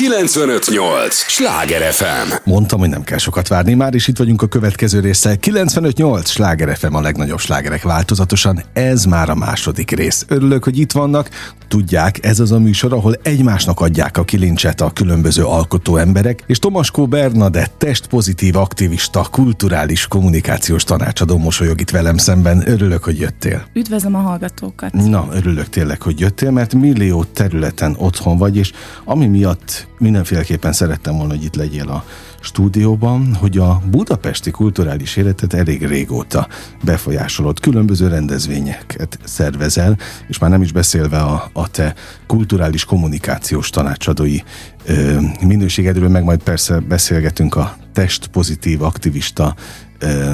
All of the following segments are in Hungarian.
958! Sláger FM! Mondtam, hogy nem kell sokat várni, már is itt vagyunk a következő résszel. 958! Sláger FM a legnagyobb slágerek változatosan. Ez már a második rész. Örülök, hogy itt vannak. Tudják, ez az a műsor, ahol egymásnak adják a kilincset a különböző alkotó emberek, és Tomaskó Bernadett, testpozitív aktivista, kulturális kommunikációs tanácsadó mosolyog itt velem szemben. Örülök, hogy jöttél. Üdvözlöm a hallgatókat. Na, örülök tényleg, hogy jöttél, mert millió területen otthon vagy, és ami miatt mindenféleképpen szerettem volna, hogy itt legyél a stúdióban, hogy a budapesti kulturális életet elég régóta befolyásolod. Különböző rendezvényeket szervezel, és már nem is beszélve a, a te kulturális kommunikációs tanácsadói ö, minőségedről, meg majd persze beszélgetünk a testpozitív aktivista ö,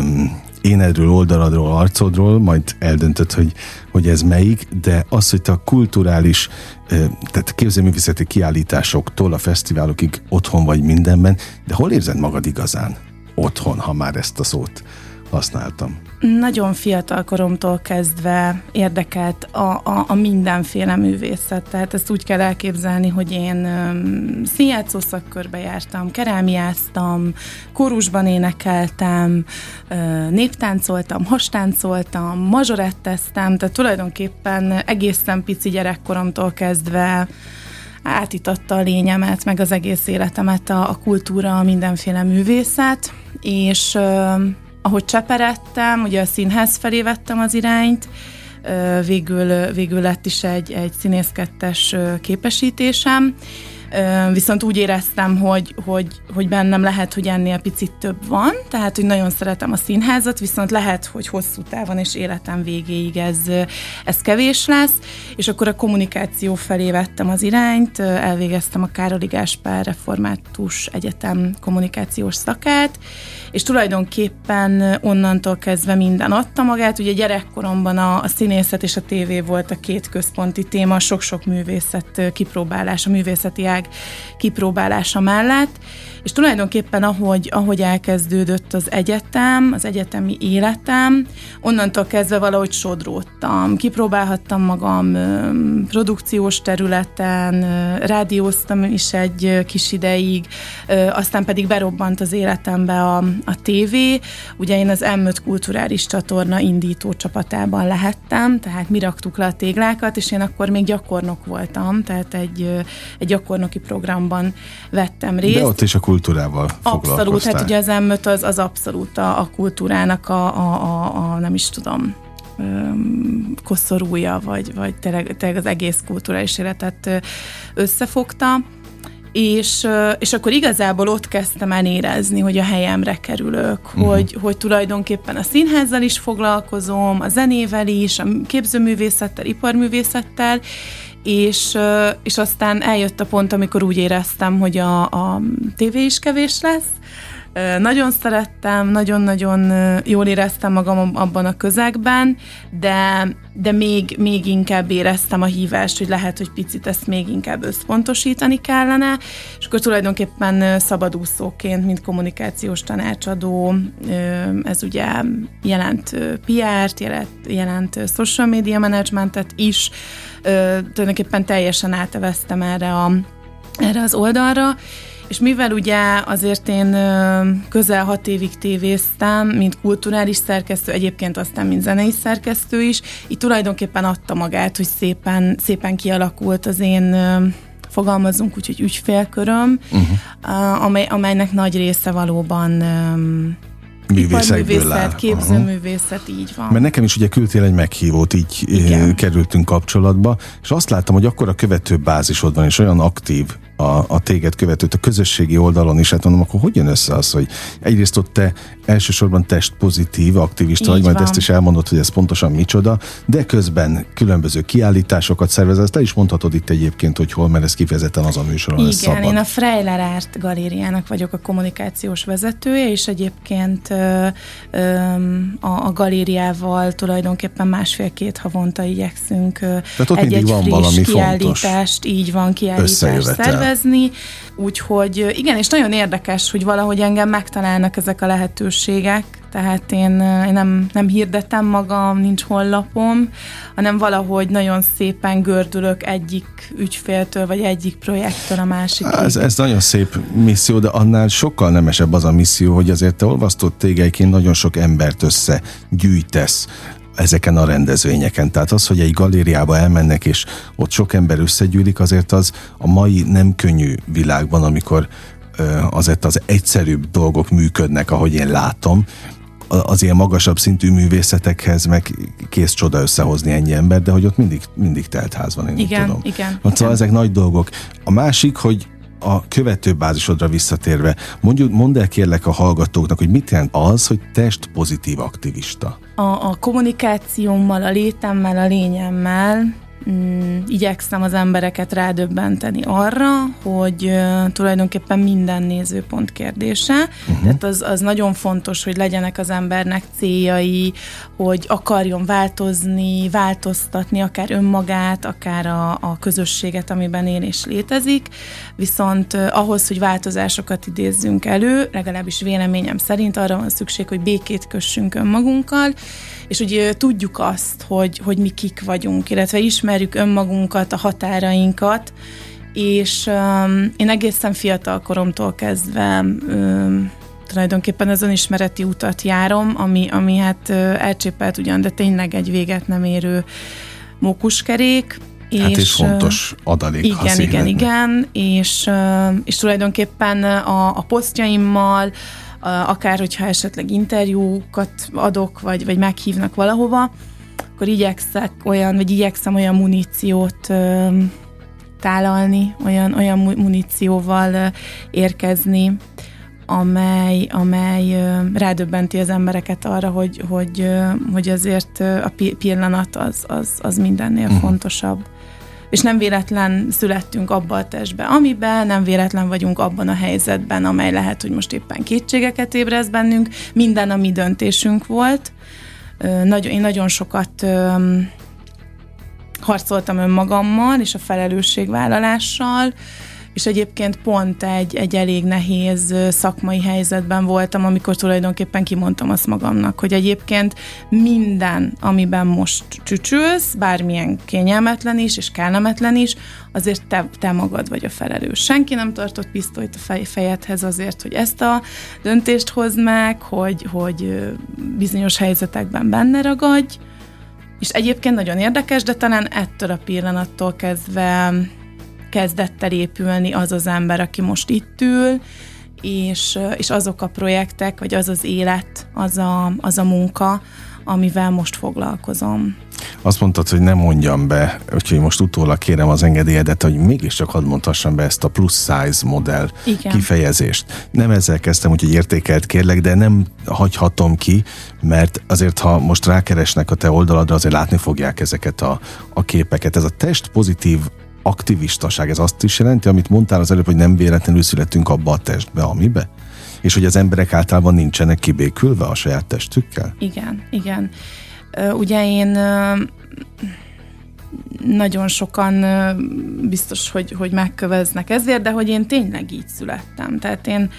énedről, oldaladról, arcodról, majd eldöntöd, hogy, hogy ez melyik, de az, hogy te a kulturális, tehát képzőművészeti kiállításoktól a fesztiválokig otthon vagy mindenben, de hol érzed magad igazán otthon, ha már ezt a szót használtam? Nagyon fiatal koromtól kezdve érdekelt a, a, a mindenféle művészet, tehát ezt úgy kell elképzelni, hogy én um, színjátszó szakkörbe jártam, kerámiáztam, kórusban énekeltem, uh, néptáncoltam, hastáncoltam, mazsoretteztem, tehát tulajdonképpen egészen pici gyerekkoromtól kezdve átitatta a lényemet, meg az egész életemet a, a kultúra, a mindenféle művészet, és uh, ahogy cseperedtem, ugye a színház felé vettem az irányt, végül, végül lett is egy, egy színészkettes képesítésem, viszont úgy éreztem, hogy, hogy, hogy bennem lehet, hogy ennél picit több van, tehát, hogy nagyon szeretem a színházat, viszont lehet, hogy hosszú távon és életem végéig ez, ez kevés lesz, és akkor a kommunikáció felé vettem az irányt, elvégeztem a Károli Gáspár Református Egyetem kommunikációs szakát, és tulajdonképpen onnantól kezdve minden adta magát. Ugye gyerekkoromban a, a színészet és a tévé volt a két központi téma, sok-sok művészet kipróbálása, művészeti ág kipróbálása mellett, és tulajdonképpen ahogy, ahogy elkezdődött az egyetem, az egyetemi életem, onnantól kezdve valahogy sodródtam. Kipróbálhattam magam produkciós területen, rádióztam is egy kis ideig, aztán pedig berobbant az életembe a, a tévé. Ugye én az m kulturális csatorna indító csapatában lehettem, tehát mi raktuk le a téglákat, és én akkor még gyakornok voltam, tehát egy, egy gyakornoki programban vettem részt. De ott is a kultúrával Abszolút, hát ugye az m az, az abszolút a, a kultúrának a, a, a, a, nem is tudom, koszorúja, vagy, vagy tényleg, tényleg az egész kulturális életet összefogta és, és akkor igazából ott kezdtem el érezni, hogy a helyemre kerülök, uh-huh. hogy, hogy tulajdonképpen a színházzal is foglalkozom, a zenével is, a képzőművészettel, iparművészettel, és, és aztán eljött a pont, amikor úgy éreztem, hogy a, a tévé is kevés lesz, nagyon szerettem, nagyon-nagyon jól éreztem magam abban a közegben, de, de még, még inkább éreztem a hívást, hogy lehet, hogy picit ezt még inkább összpontosítani kellene, és akkor tulajdonképpen szabadúszóként, mint kommunikációs tanácsadó, ez ugye jelent PR-t, jelent, jelent social media managementet is, tulajdonképpen teljesen áteveztem erre, a, erre az oldalra, és mivel ugye azért én közel hat évig tévéztem, mint kulturális szerkesztő, egyébként aztán mint zenei szerkesztő is, így tulajdonképpen adta magát, hogy szépen, szépen kialakult az én fogalmazunk úgy, hogy ügyfélköröm, uh-huh. amely, amelynek nagy része valóban művészekből áll. képzőművészet, így van. Mert nekem is ugye küldtél egy meghívót, így Igen. kerültünk kapcsolatba, és azt láttam, hogy akkor a követő bázisod van, és olyan aktív a, a téged követőt a közösségi oldalon is, hát mondom, akkor hogy jön össze az, hogy egyrészt ott te elsősorban testpozitív aktivista vagy, majd ezt is elmondod, hogy ez pontosan micsoda, de közben különböző kiállításokat szervez, ezt te is mondhatod itt egyébként, hogy hol, mert ez kifejezetten az a műsoron Igen, szabad. én a Freiler Art galériának vagyok a kommunikációs vezetője, és egyébként ö, ö, a, a galériával tulajdonképpen másfél-két havonta igyekszünk egy-egy van friss valami kiállítást, így van, kiállítást szervezni élvezni, úgyhogy igen, és nagyon érdekes, hogy valahogy engem megtalálnak ezek a lehetőségek, tehát én, én nem, nem hirdetem magam, nincs honlapom, hanem valahogy nagyon szépen gördülök egyik ügyféltől, vagy egyik projektől a másik. Ez, ez nagyon szép misszió, de annál sokkal nemesebb az a misszió, hogy azért te olvasztott tégeiként nagyon sok embert összegyűjtesz ezeken a rendezvényeken. Tehát az, hogy egy galériába elmennek, és ott sok ember összegyűlik, azért az a mai nem könnyű világban, amikor azért az egyszerűbb dolgok működnek, ahogy én látom, az ilyen magasabb szintű művészetekhez meg kész csoda összehozni ennyi ember, de hogy ott mindig, mindig telt ház van, én igen, tudom. Igen, hát, igen. Szóval ezek nagy dolgok. A másik, hogy a követő bázisodra visszatérve, mondjuk, mondd el kérlek a hallgatóknak, hogy mit jelent az, hogy test pozitív aktivista? A, a kommunikációmmal, a létemmel, a lényemmel mm, igyekszem az embereket rádöbbenteni arra, hogy uh, tulajdonképpen minden nézőpont kérdése. Uh-huh. Tehát az, az nagyon fontos, hogy legyenek az embernek céljai, hogy akarjon változni, változtatni akár önmagát, akár a, a közösséget, amiben él és létezik. Viszont uh, ahhoz, hogy változásokat idézzünk elő, legalábbis véleményem szerint arra van szükség, hogy békét kössünk önmagunkkal, és hogy tudjuk azt, hogy, hogy mi kik vagyunk, illetve ismerjük önmagunkat, a határainkat, és um, én egészen fiatal koromtól kezdve um, tulajdonképpen az önismereti utat járom, ami, ami hát elcsépelt ugyan, de tényleg egy véget nem érő mókuskerék. Hát és, és fontos adalék. Igen, igen, igen, és, és tulajdonképpen a, a posztjaimmal, akár hogyha esetleg interjúkat adok, vagy, vagy meghívnak valahova, akkor igyekszek olyan, vagy igyekszem olyan muníciót ö, tálalni, olyan, olyan munícióval ö, érkezni, amely, amely ö, rádöbbenti az embereket arra, hogy, hogy, ö, hogy azért a pillanat az, az, az mindennél uh-huh. fontosabb és nem véletlen születtünk abba a testbe, amiben, nem véletlen vagyunk abban a helyzetben, amely lehet, hogy most éppen kétségeket ébrez bennünk. Minden a mi döntésünk volt. Én nagyon sokat harcoltam önmagammal és a felelősségvállalással, és egyébként pont egy, egy elég nehéz szakmai helyzetben voltam, amikor tulajdonképpen kimondtam azt magamnak, hogy egyébként minden, amiben most csücsülsz, bármilyen kényelmetlen is és kellemetlen is, azért te, te magad vagy a felelős. Senki nem tartott pisztolyt a fej, fejedhez azért, hogy ezt a döntést hozd meg, hogy, hogy bizonyos helyzetekben benne ragadj, és egyébként nagyon érdekes, de talán ettől a pillanattól kezdve kezdett el épülni az az ember, aki most itt ül, és, és azok a projektek, vagy az az élet, az a, az a munka, amivel most foglalkozom. Azt mondtad, hogy nem mondjam be, úgyhogy most utólag kérem az engedélyedet, hogy mégiscsak hadd mondhassam be ezt a plus size modell Igen. kifejezést. Nem ezzel kezdtem, úgyhogy értékelt kérlek, de nem hagyhatom ki, mert azért, ha most rákeresnek a te oldaladra, azért látni fogják ezeket a, a képeket. Ez a test pozitív aktivistaság, ez azt is jelenti, amit mondtál az előbb, hogy nem véletlenül születünk abba a testbe, amibe? És hogy az emberek általában nincsenek kibékülve a saját testükkel? Igen, igen. Ugye én nagyon sokan biztos, hogy, hogy megköveznek ezért, de hogy én tényleg így születtem. Tehát én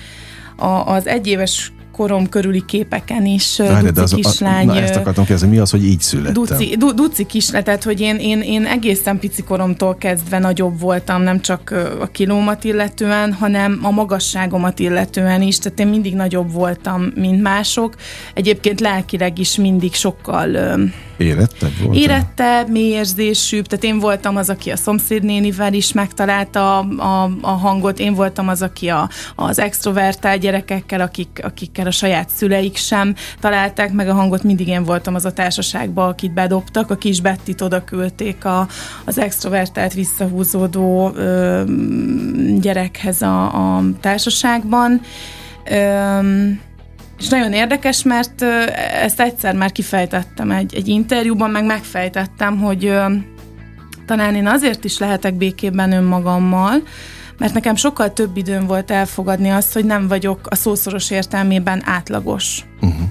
a, az egyéves korom körüli képeken is Várj, duci az, kislány. A, na ezt akartam kérdezni, mi az, hogy így születtem? Duci, du, duci kislány, tehát hogy én, én, én egészen pici koromtól kezdve nagyobb voltam, nem csak a kilómat illetően, hanem a magasságomat illetően is, tehát én mindig nagyobb voltam, mint mások. Egyébként lelkileg is mindig sokkal Érettebb volt? Érettebb, mélyérzésűbb, tehát én voltam az, aki a szomszédnénivel is megtalálta a, a, a hangot, én voltam az, aki a, az extrovertált gyerekekkel, akik, akikkel a saját szüleik sem találták meg a hangot, mindig én voltam az a társaságban, akit bedobtak, a kis Bettit oda küldték a, az extrovertált visszahúzódó ö, gyerekhez a, a társaságban. Ö, és nagyon érdekes, mert ezt egyszer már kifejtettem egy, egy interjúban, meg megfejtettem, hogy talán én azért is lehetek békében önmagammal, mert nekem sokkal több időm volt elfogadni azt, hogy nem vagyok a szószoros értelmében átlagos. Uh-huh.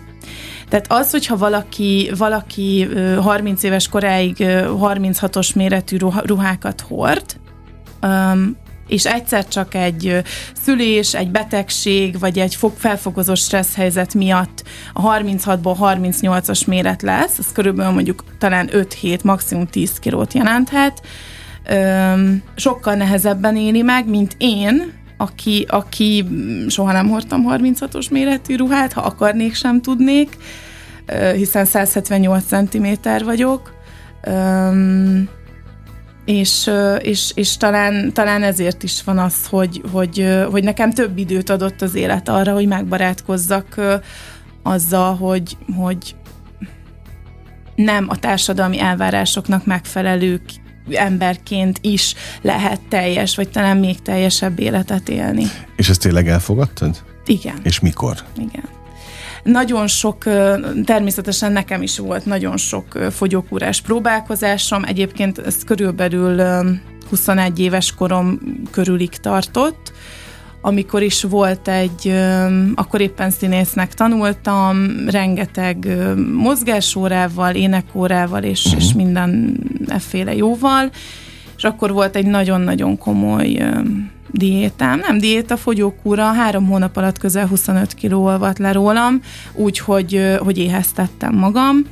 Tehát az, hogyha valaki, valaki 30 éves koráig 36-os méretű ruhákat hord, és egyszer csak egy szülés, egy betegség, vagy egy felfokozott stressz helyzet miatt a 36-ból 38-as méret lesz, az körülbelül mondjuk talán 5-7, maximum 10 kilót jelenthet, Öm, sokkal nehezebben éli meg, mint én, aki, aki soha nem hordtam 36-os méretű ruhát, ha akarnék, sem tudnék, hiszen 178 cm vagyok, és, és, és talán, talán ezért is van az, hogy, hogy, hogy nekem több időt adott az élet arra, hogy megbarátkozzak azzal, hogy, hogy nem a társadalmi elvárásoknak megfelelő emberként is lehet teljes, vagy talán még teljesebb életet élni. És ezt tényleg elfogadtad? Igen. És mikor? Igen. Nagyon sok, természetesen nekem is volt nagyon sok fogyókúrás próbálkozásom. Egyébként ez körülbelül 21 éves korom körülig tartott, amikor is volt egy, akkor éppen színésznek tanultam, rengeteg mozgásórával, énekórával és, uh-huh. és minden efféle jóval, és akkor volt egy nagyon-nagyon komoly diétám, nem diéta, fogyókúra, három hónap alatt közel 25 kiló olvat le rólam, úgyhogy hogy éheztettem magam,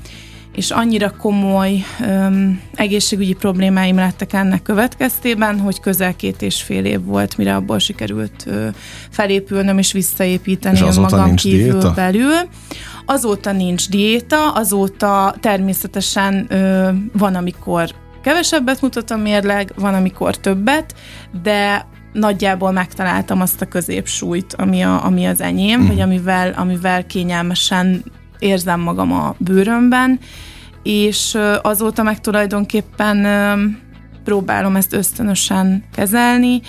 és annyira komoly öm, egészségügyi problémáim lettek ennek következtében, hogy közel két és fél év volt, mire abból sikerült ö, felépülnöm és visszaépíteni és magam kívül diéta? belül. Azóta nincs diéta, azóta természetesen ö, van, amikor kevesebbet mutat a mérleg, van, amikor többet, de nagyjából megtaláltam azt a középsúlyt, ami, a, ami az enyém, mm. vagy amivel, amivel kényelmesen érzem magam a bőrömben, és azóta meg tulajdonképpen próbálom ezt ösztönösen kezelni.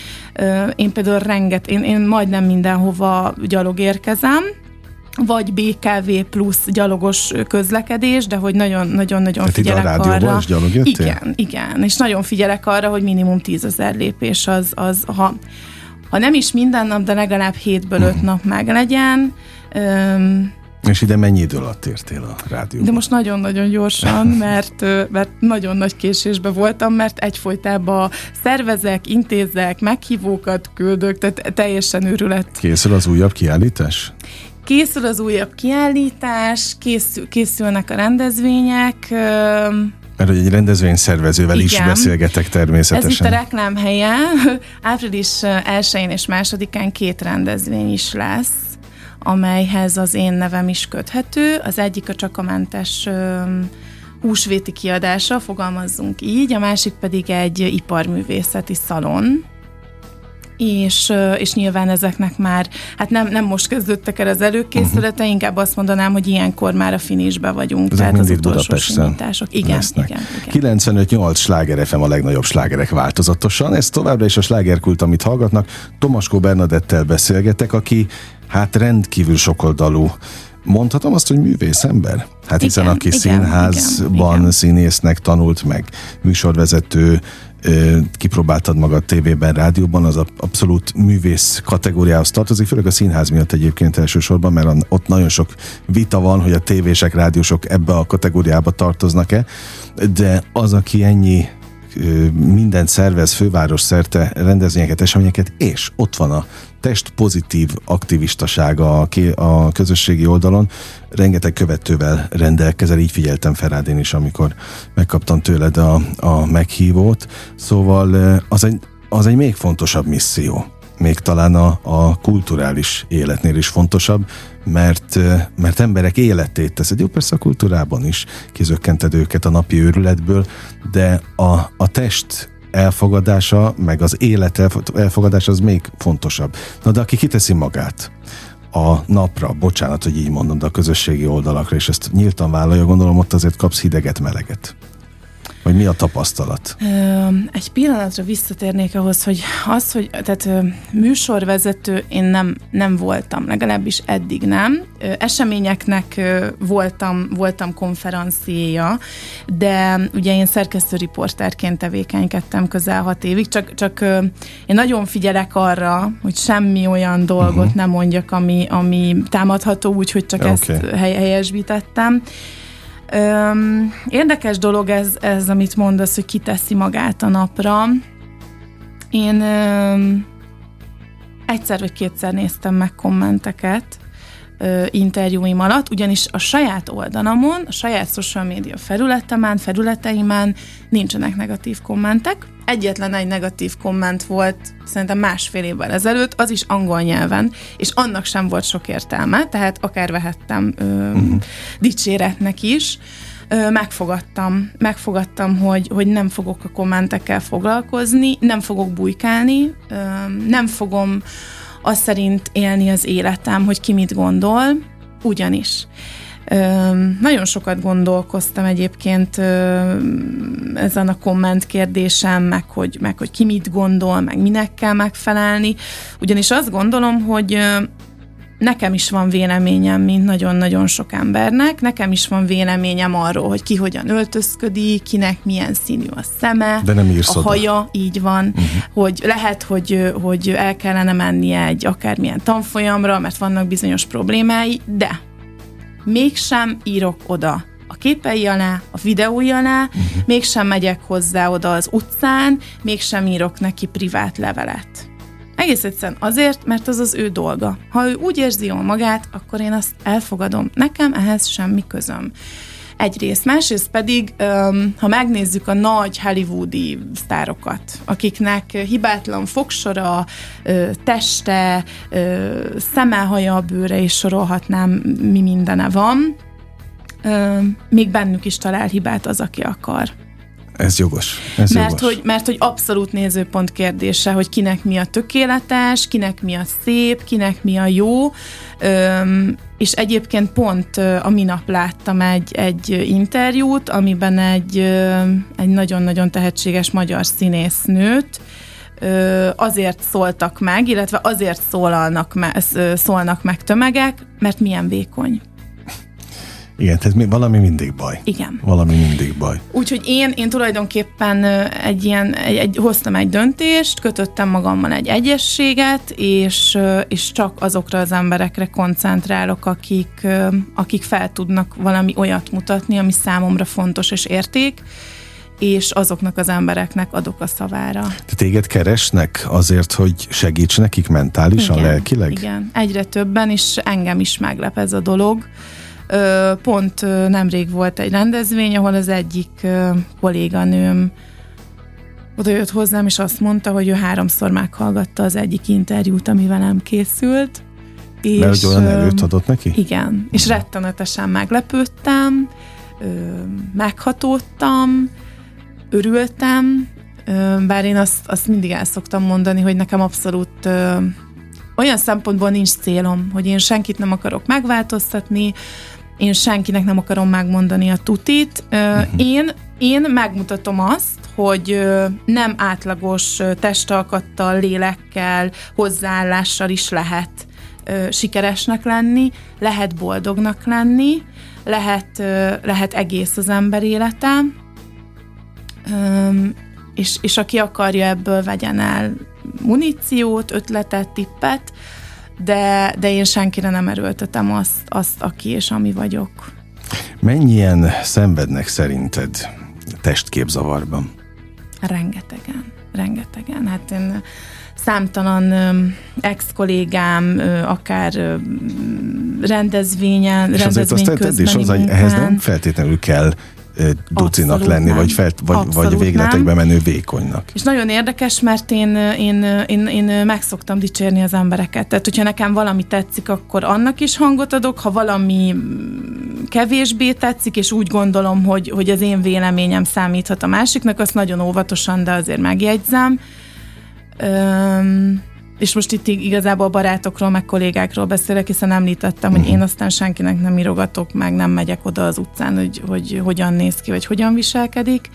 Én például renget, én, én majdnem mindenhova gyalog érkezem, vagy BKV plusz gyalogos közlekedés, de hogy nagyon-nagyon-nagyon figyelek a arra. Is gyalog igen, igen, és nagyon figyelek arra, hogy minimum tízezer lépés az, az ha, ha nem is minden nap, de legalább hétből öt hmm. nap meg legyen. Um, és ide mennyi idő alatt értél a rádióban? De most nagyon-nagyon gyorsan, mert, mert nagyon nagy késésbe voltam, mert egyfolytában szervezek, intézek, meghívókat küldök, tehát teljesen őrület. Készül az újabb kiállítás? Készül az újabb kiállítás, készül, készülnek a rendezvények. Mert hogy egy rendezvény szervezővel Igen. is beszélgetek természetesen. Ez itt a reklám helye. Április 1-én és 2-án két rendezvény is lesz amelyhez az én nevem is köthető. Az egyik a csakamentes húsvéti kiadása, fogalmazzunk így, a másik pedig egy iparművészeti szalon, és, és nyilván ezeknek már, hát nem, nem most kezdődtek el az előkészülete, uh-huh. inkább azt mondanám, hogy ilyenkor már a finisbe vagyunk, Ezek tehát az utolsó simítások. Igen, lesznek. igen, igen. 95-8 sláger FM a legnagyobb slágerek változatosan, ez továbbra is a slágerkult, amit hallgatnak. Tomaskó Bernadettel beszélgetek, aki hát rendkívül sokoldalú Mondhatom azt, hogy művész ember? Hát hiszen igen, aki igen, színházban igen, igen. színésznek tanult meg, műsorvezető, kipróbáltad magad tévében, rádióban, az abszolút művész kategóriához tartozik, főleg a színház miatt egyébként elsősorban, mert ott nagyon sok vita van, hogy a tévések, rádiósok ebbe a kategóriába tartoznak-e, de az, aki ennyi mindent szervez főváros szerte rendezvényeket, eseményeket, és ott van a test pozitív aktivistasága a, a közösségi oldalon, rengeteg követővel rendelkezel, így figyeltem Ferádén is, amikor megkaptam tőled a, a meghívót, szóval az egy, az egy még fontosabb misszió még talán a, a kulturális életnél is fontosabb, mert, mert emberek életét teszed. Jó, persze a kultúrában is kizökkented őket a napi őrületből, de a, a test elfogadása, meg az élet elfogadása az még fontosabb. Na de aki kiteszi magát a napra, bocsánat, hogy így mondom, de a közösségi oldalakra, és ezt nyíltan vállalja, gondolom ott azért kapsz hideget, meleget. Vagy mi a tapasztalat? Egy pillanatra visszatérnék ahhoz, hogy az, hogy tehát műsorvezető én nem, nem voltam, legalábbis eddig nem. Eseményeknek voltam, voltam konferenciéja, de ugye én szerkesztő riporterként tevékenykedtem közel hat évig, csak, csak én nagyon figyelek arra, hogy semmi olyan dolgot uh-huh. nem mondjak, ami, ami támadható, úgyhogy csak okay. ezt helyesbítettem. Öm, érdekes dolog ez, ez, amit mondasz, hogy kiteszi magát a napra. Én ö, egyszer vagy kétszer néztem meg kommenteket, ö, interjúim alatt, ugyanis a saját oldalamon, a saját social média felületemen, felületeimen nincsenek negatív kommentek. Egyetlen egy negatív komment volt szerintem másfél évvel ezelőtt, az is angol nyelven, és annak sem volt sok értelme, tehát akár vehettem ö, uh-huh. dicséretnek is. Ö, megfogadtam, megfogadtam, hogy, hogy nem fogok a kommentekkel foglalkozni, nem fogok bujkálni, ö, nem fogom azt szerint élni az életem, hogy ki mit gondol, ugyanis. Nagyon sokat gondolkoztam egyébként ezen a komment kérdésem, meg hogy, meg hogy ki mit gondol, meg minek kell megfelelni, ugyanis azt gondolom, hogy nekem is van véleményem, mint nagyon-nagyon sok embernek, nekem is van véleményem arról, hogy ki hogyan öltözködik, kinek milyen színű a szeme, De nem a oda. haja, így van, uh-huh. hogy lehet, hogy, hogy el kellene mennie egy akármilyen tanfolyamra, mert vannak bizonyos problémái, de mégsem írok oda a képei alá, a videói alá, uh-huh. mégsem megyek hozzá oda az utcán, mégsem írok neki privát levelet. Egész egyszerűen azért, mert az az ő dolga. Ha ő úgy érzi jól magát, akkor én azt elfogadom. Nekem ehhez semmi közöm. Egyrészt, másrészt pedig, ha megnézzük a nagy hollywoodi sztárokat, akiknek hibátlan fogsora, teste, szeme, haja, bőre, és sorolhatnám, mi mindene van, még bennük is talál hibát az, aki akar. Ez jogos. Ez mert, jogos. Hogy, mert hogy abszolút nézőpont kérdése, hogy kinek mi a tökéletes, kinek mi a szép, kinek mi a jó. Öm, és egyébként pont a minap láttam egy, egy interjút, amiben egy, egy nagyon-nagyon tehetséges magyar színésznőt azért szóltak meg, illetve azért szólalnak szólnak meg tömegek, mert milyen vékony. Igen, tehát valami mindig baj. Igen. Valami mindig baj. Úgyhogy én, én tulajdonképpen egy ilyen, egy, egy, hoztam egy döntést, kötöttem magammal egy egyességet, és, és csak azokra az emberekre koncentrálok, akik, akik fel tudnak valami olyat mutatni, ami számomra fontos és érték, és azoknak az embereknek adok a szavára. Te téged keresnek azért, hogy segíts nekik mentálisan, igen, lelkileg? Igen, egyre többen, és engem is meglep ez a dolog. Pont nemrég volt egy rendezvény, ahol az egyik kolléganőm oda jött hozzám, és azt mondta, hogy ő háromszor meghallgatta az egyik interjút, ami velem készült. És, Mert olyan erőt adott neki? Igen, és rettenetesen meglepődtem, meghatódtam, örültem, bár én azt, azt mindig el szoktam mondani, hogy nekem abszolút olyan szempontból nincs célom, hogy én senkit nem akarok megváltoztatni, én senkinek nem akarom megmondani a tutit. Uh-huh. Én, én megmutatom azt, hogy nem átlagos testalkattal, lélekkel, hozzáállással is lehet sikeresnek lenni, lehet boldognak lenni, lehet, lehet egész az ember élete, és, és aki akarja ebből vegyen el muníciót, ötletet, tippet, de, de én senkire nem erőltetem azt, azt, aki és ami vagyok. Mennyien szenvednek szerinted testképzavarban? Rengetegen, rengetegen. Hát én számtalan ex-kollégám, akár rendezvényen, és rendezvény azért azt és az, hogy ehhez nem feltétlenül kell ducinak Abszolút lenni, nem. vagy, felt, vagy, vagy végletekbe nem. menő vékonynak. És nagyon érdekes, mert én, én, én, én meg szoktam dicsérni az embereket. Tehát, hogyha nekem valami tetszik, akkor annak is hangot adok, ha valami kevésbé tetszik, és úgy gondolom, hogy, hogy az én véleményem számíthat a másiknak, azt nagyon óvatosan, de azért megjegyzem. Üm, és most itt igazából barátokról, meg kollégákról beszélek, hiszen említettem, hogy én aztán senkinek nem írogatok, meg nem megyek oda az utcán, hogy, hogy hogyan néz ki, vagy hogyan viselkedik.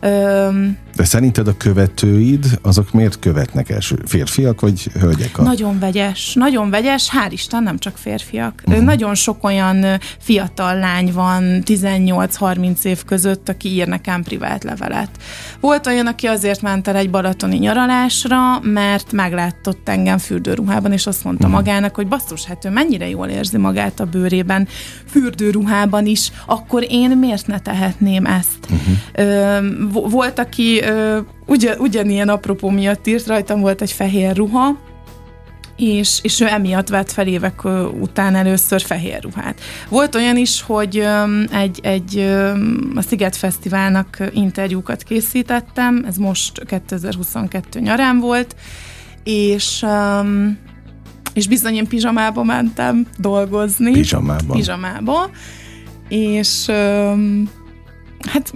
Öm, De szerinted a követőid, azok miért követnek első? Férfiak vagy hölgyek? A... Nagyon vegyes, nagyon vegyes, hál' Isten nem csak férfiak. Uh-huh. Nagyon sok olyan fiatal lány van 18-30 év között, aki ír nekem privát levelet. Volt olyan, aki azért ment el egy balatoni nyaralásra, mert meglátott engem fürdőruhában, és azt mondta uh-huh. magának, hogy basszus, hát ő mennyire jól érzi magát a bőrében, fürdőruhában is, akkor én miért ne tehetném ezt? Uh-huh. Öm, volt, aki ö, ugyan, ugyanilyen apropó miatt írt, rajtam volt egy fehér ruha, és, és ő emiatt vett fel évek után először fehér ruhát. Volt olyan is, hogy egy, egy a Sziget Fesztiválnak interjúkat készítettem, ez most 2022 nyarán volt, és és bizony én pizsamába mentem dolgozni. Pizsamába. Pizsamába. És Hát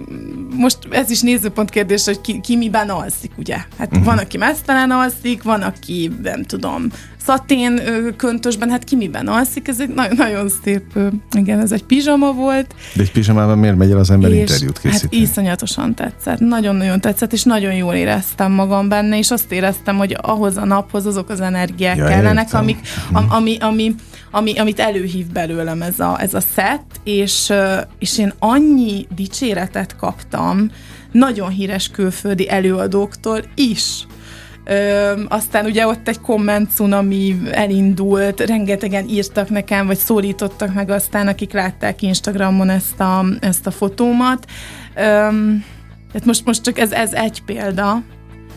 most ez is nézőpont kérdés, hogy ki, ki miben alszik, ugye? Hát uh-huh. van, aki mesztelen alszik, van, aki nem tudom, szatén köntösben, hát ki miben alszik, ez egy nagyon, nagyon szép, igen, ez egy pizsama volt. De egy pizsamában miért megy el az ember és interjút hát készíteni? Hát iszonyatosan tetszett, nagyon-nagyon tetszett, és nagyon jól éreztem magam benne, és azt éreztem, hogy ahhoz a naphoz azok az energiák ja, kellenek, értem. amik, mhm. am, ami, ami, ami, amit előhív belőlem ez a, ez a set, és, és én annyi dicséretet kaptam, nagyon híres külföldi előadóktól is, Ö, aztán ugye ott egy komment cunami elindult, rengetegen írtak nekem, vagy szólítottak meg aztán, akik látták Instagramon ezt a, ezt a fotómat. Ö, tehát most, most csak ez, ez egy példa,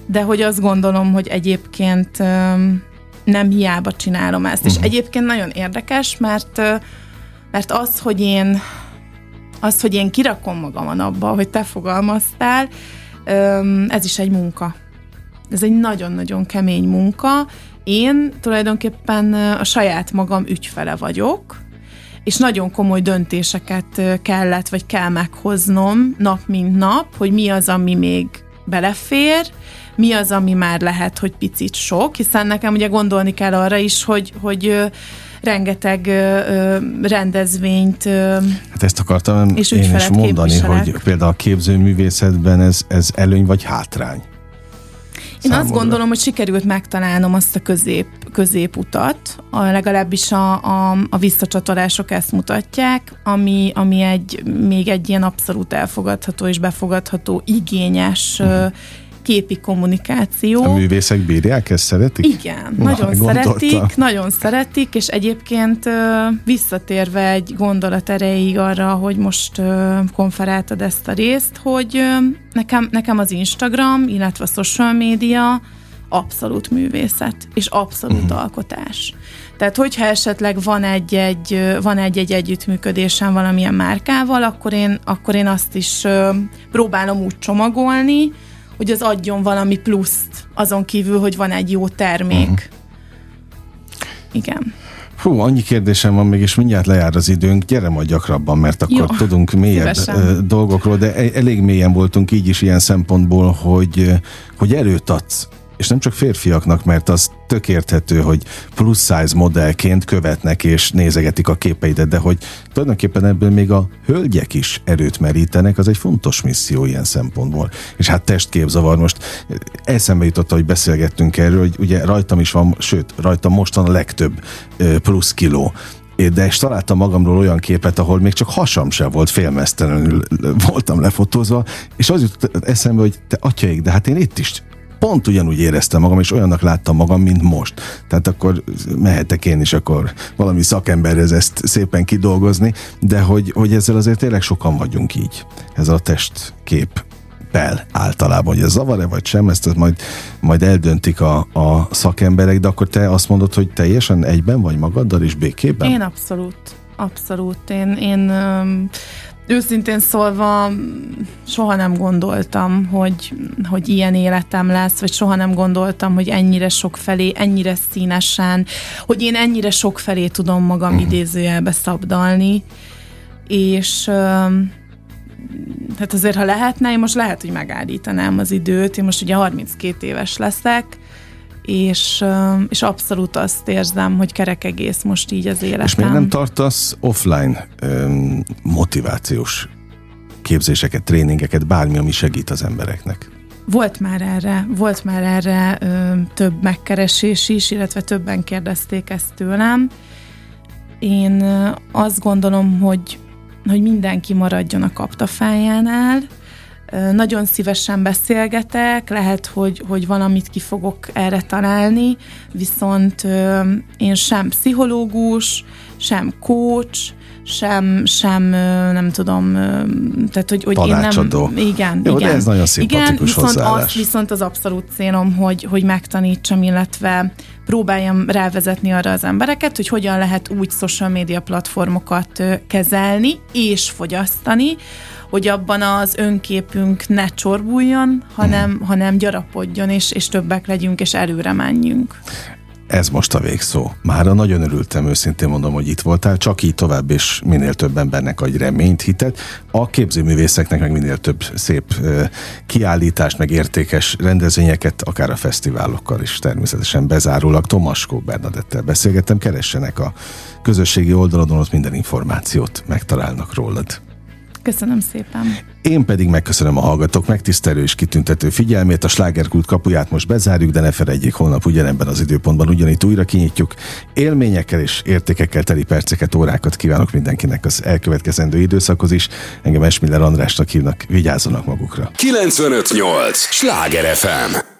de hogy azt gondolom, hogy egyébként ö, nem hiába csinálom ezt. Uh-huh. És mhm. egyébként nagyon érdekes, mert, mert az, hogy én az, hogy én kirakom magam a napba, hogy te fogalmaztál, ez is egy munka. Ez egy nagyon-nagyon kemény munka. Én tulajdonképpen a saját magam ügyfele vagyok, és nagyon komoly döntéseket kellett, vagy kell meghoznom nap mint nap, hogy mi az, ami még belefér, mi az, ami már lehet, hogy picit sok, hiszen nekem ugye gondolni kell arra is, hogy, hogy rengeteg ö, rendezvényt ö, Hát ezt akartam és én is mondani, képviselek. hogy például a képzőművészetben ez, ez előny vagy hátrány? Én számodra. azt gondolom, hogy sikerült megtalálnom azt a közép, középutat, a, legalábbis a, a, a visszacsatolások ezt mutatják, ami, ami egy, még egy ilyen abszolút elfogadható és befogadható, igényes uh-huh képi kommunikáció. A művészek bírják ezt, szeretik? Igen, Na, nagyon szeretik, nagyon szeretik, és egyébként visszatérve egy gondolat erejéig arra, hogy most konferáltad ezt a részt, hogy nekem, nekem az Instagram, illetve a social média abszolút művészet, és abszolút uh-huh. alkotás. Tehát, hogyha esetleg van egy-egy, van egy-egy együttműködésem valamilyen márkával, akkor én, akkor én azt is próbálom úgy csomagolni, hogy az adjon valami pluszt, azon kívül, hogy van egy jó termék. Uh-huh. Igen. Hú, annyi kérdésem van még, és mindjárt lejár az időnk. Gyere majd gyakrabban, mert akkor Jó, tudunk mélyebb szívesen. dolgokról, de e- elég mélyen voltunk így is ilyen szempontból, hogy, hogy erőt adsz és nem csak férfiaknak, mert az tök érthető, hogy plusz size modellként követnek és nézegetik a képeidet, de hogy tulajdonképpen ebből még a hölgyek is erőt merítenek, az egy fontos misszió ilyen szempontból. És hát testképzavar most eszembe jutott, hogy beszélgettünk erről, hogy ugye rajtam is van, sőt, rajtam mostan a legtöbb plusz kiló de és találtam magamról olyan képet, ahol még csak hasam sem volt, félmeztelenül voltam lefotózva, és az jutott eszembe, hogy te atyaik, de hát én itt is pont ugyanúgy éreztem magam, és olyannak láttam magam, mint most. Tehát akkor mehetek én is akkor valami szakemberhez ezt szépen kidolgozni, de hogy, hogy ezzel azért tényleg sokan vagyunk így. Ez a testkép pel általában, hogy ez zavar-e vagy sem, ezt, ezt majd, majd eldöntik a, a szakemberek, de akkor te azt mondod, hogy teljesen egyben vagy magaddal és békében? Én abszolút. Abszolút. Én, én Őszintén szólva soha nem gondoltam, hogy, hogy ilyen életem lesz, vagy soha nem gondoltam, hogy ennyire sok felé, ennyire színesen, hogy én ennyire sok felé tudom magam uh-huh. idézőjelbe szabdalni, és hát azért, ha lehetne, én most lehet, hogy megállítanám az időt, én most ugye 32 éves leszek, és, és abszolút azt érzem, hogy kerek egész most így az életem. És miért nem tartasz offline um, motivációs képzéseket, tréningeket, bármi, ami segít az embereknek? Volt már erre, volt már erre ö, több megkeresés is, illetve többen kérdezték ezt tőlem. Én azt gondolom, hogy, hogy mindenki maradjon a kaptafájánál, nagyon szívesen beszélgetek, lehet, hogy, hogy valamit ki fogok erre találni, viszont én sem pszichológus, sem coach, sem, sem nem tudom, tehát hogy, hogy én nem... Igen, Jó, igen. de ez nagyon szimpatikus igen, viszont az, viszont az abszolút célom, hogy, hogy megtanítsam, illetve próbáljam rávezetni arra az embereket, hogy hogyan lehet úgy social media platformokat kezelni és fogyasztani, hogy abban az önképünk ne csorbuljon, hanem, hmm. hanem gyarapodjon, és, és többek legyünk, és előre menjünk ez most a végszó. Mára nagyon örültem, őszintén mondom, hogy itt voltál, csak így tovább, és minél több embernek adj reményt, hitet. A képzőművészeknek meg minél több szép kiállítást, meg értékes rendezvényeket, akár a fesztiválokkal is természetesen bezárólag. Tomaskó Bernadettel beszélgettem, keressenek a közösségi oldalon, ott minden információt megtalálnak rólad. Köszönöm szépen. Én pedig megköszönöm a hallgatók megtisztelő és kitüntető figyelmét. A slágerkult kapuját most bezárjuk, de ne felejtjék, holnap ugyanebben az időpontban ugyanitt újra kinyitjuk. Élményekkel és értékekkel teli perceket, órákat kívánok mindenkinek az elkövetkezendő időszakhoz is. Engem Esmiller Andrásnak hívnak, vigyázzanak magukra. 958! Sláger FM!